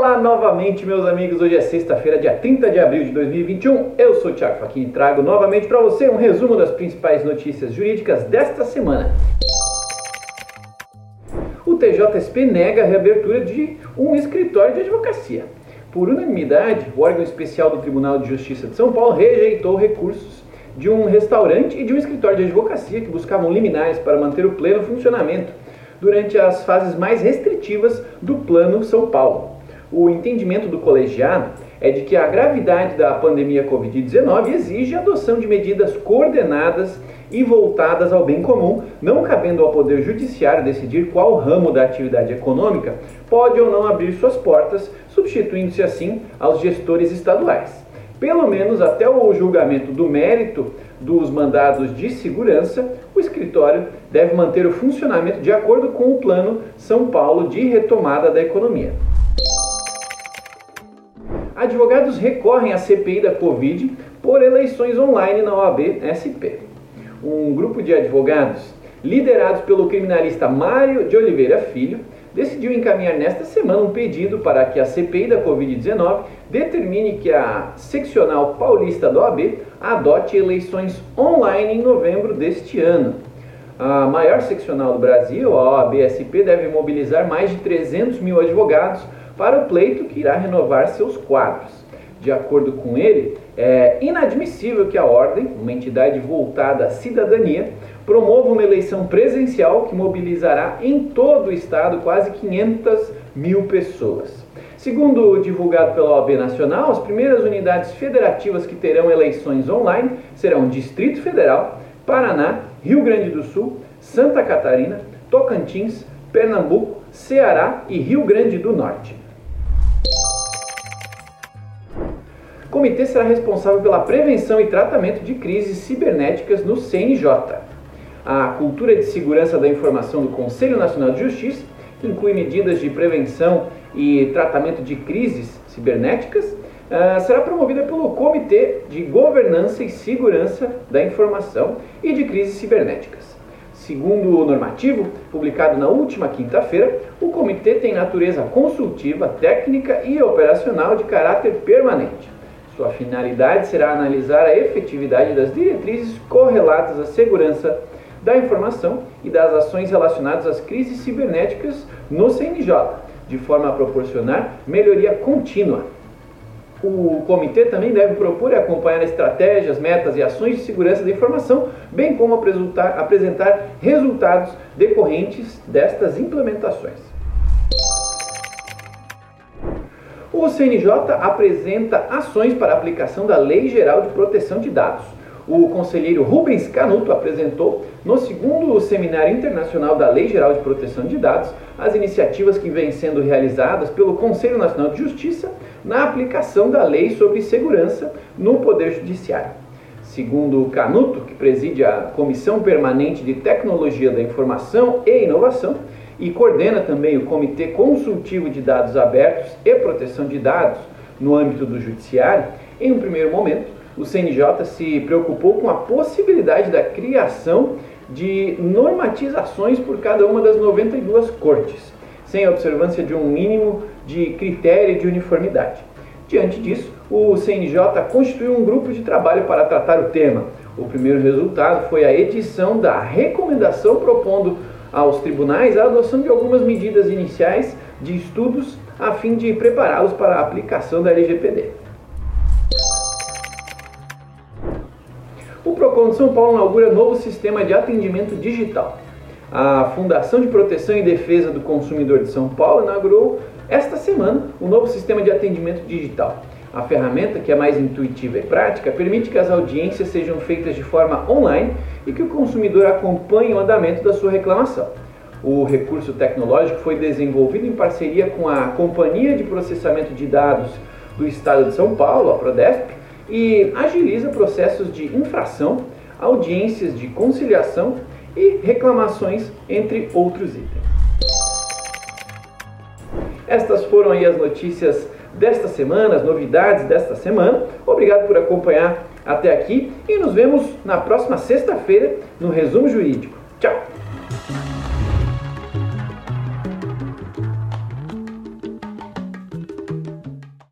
Olá novamente, meus amigos. Hoje é sexta-feira, dia 30 de abril de 2021. Eu sou o Thiago Faquin e trago novamente para você um resumo das principais notícias jurídicas desta semana. O TJSP nega a reabertura de um escritório de advocacia. Por unanimidade, o órgão especial do Tribunal de Justiça de São Paulo rejeitou recursos de um restaurante e de um escritório de advocacia que buscavam liminares para manter o pleno funcionamento durante as fases mais restritivas do Plano São Paulo. O entendimento do colegiado é de que a gravidade da pandemia Covid-19 exige a adoção de medidas coordenadas e voltadas ao bem comum, não cabendo ao Poder Judiciário decidir qual ramo da atividade econômica pode ou não abrir suas portas, substituindo-se assim aos gestores estaduais. Pelo menos até o julgamento do mérito dos mandados de segurança, o escritório deve manter o funcionamento de acordo com o Plano São Paulo de retomada da economia. Advogados recorrem à CPI da Covid por eleições online na OAB SP. Um grupo de advogados, liderados pelo criminalista Mário de Oliveira Filho, decidiu encaminhar nesta semana um pedido para que a CPI da Covid-19 determine que a seccional paulista da OAB adote eleições online em novembro deste ano. A maior seccional do Brasil, a OAB-SP, deve mobilizar mais de 300 mil advogados para o pleito que irá renovar seus quadros. De acordo com ele, é inadmissível que a Ordem, uma entidade voltada à cidadania, promova uma eleição presencial que mobilizará em todo o estado quase 500 mil pessoas. Segundo divulgado pela OAB Nacional, as primeiras unidades federativas que terão eleições online serão Distrito Federal, Paraná, Rio Grande do Sul, Santa Catarina, Tocantins, Pernambuco, Ceará e Rio Grande do Norte. O comitê será responsável pela prevenção e tratamento de crises cibernéticas no CNJ. A cultura de segurança da informação do Conselho Nacional de Justiça, que inclui medidas de prevenção e tratamento de crises cibernéticas, uh, será promovida pelo Comitê de Governança e Segurança da Informação e de Crises Cibernéticas. Segundo o normativo, publicado na última quinta-feira, o comitê tem natureza consultiva, técnica e operacional de caráter permanente. Sua finalidade será analisar a efetividade das diretrizes correlatas à segurança da informação e das ações relacionadas às crises cibernéticas no CNJ, de forma a proporcionar melhoria contínua. O comitê também deve propor e acompanhar estratégias, metas e ações de segurança da informação, bem como apresentar, resultados decorrentes destas implementações. O CNJ apresenta ações para aplicação da Lei Geral de Proteção de Dados. O conselheiro Rubens Canuto apresentou, no segundo Seminário Internacional da Lei Geral de Proteção de Dados, as iniciativas que vêm sendo realizadas pelo Conselho Nacional de Justiça na aplicação da Lei sobre Segurança no Poder Judiciário. Segundo Canuto, que preside a Comissão Permanente de Tecnologia da Informação e Inovação, e coordena também o Comitê Consultivo de Dados Abertos e Proteção de Dados no âmbito do Judiciário, em um primeiro momento, o CNJ se preocupou com a possibilidade da criação de normatizações por cada uma das 92 cortes, sem a observância de um mínimo de critério de uniformidade. Diante disso, o CNJ constituiu um grupo de trabalho para tratar o tema. O primeiro resultado foi a edição da recomendação propondo aos tribunais a adoção de algumas medidas iniciais de estudos a fim de prepará-los para a aplicação da LGPD. PROCON de São Paulo inaugura novo sistema de atendimento digital. A Fundação de Proteção e Defesa do Consumidor de São Paulo inaugurou esta semana o novo sistema de atendimento digital. A ferramenta, que é mais intuitiva e prática, permite que as audiências sejam feitas de forma online e que o consumidor acompanhe o andamento da sua reclamação. O recurso tecnológico foi desenvolvido em parceria com a Companhia de Processamento de Dados do Estado de São Paulo, a Prodesp, e agiliza processos de infração, audiências de conciliação e reclamações, entre outros itens. Estas foram aí as notícias desta semana, as novidades desta semana. Obrigado por acompanhar até aqui e nos vemos na próxima sexta-feira no Resumo Jurídico.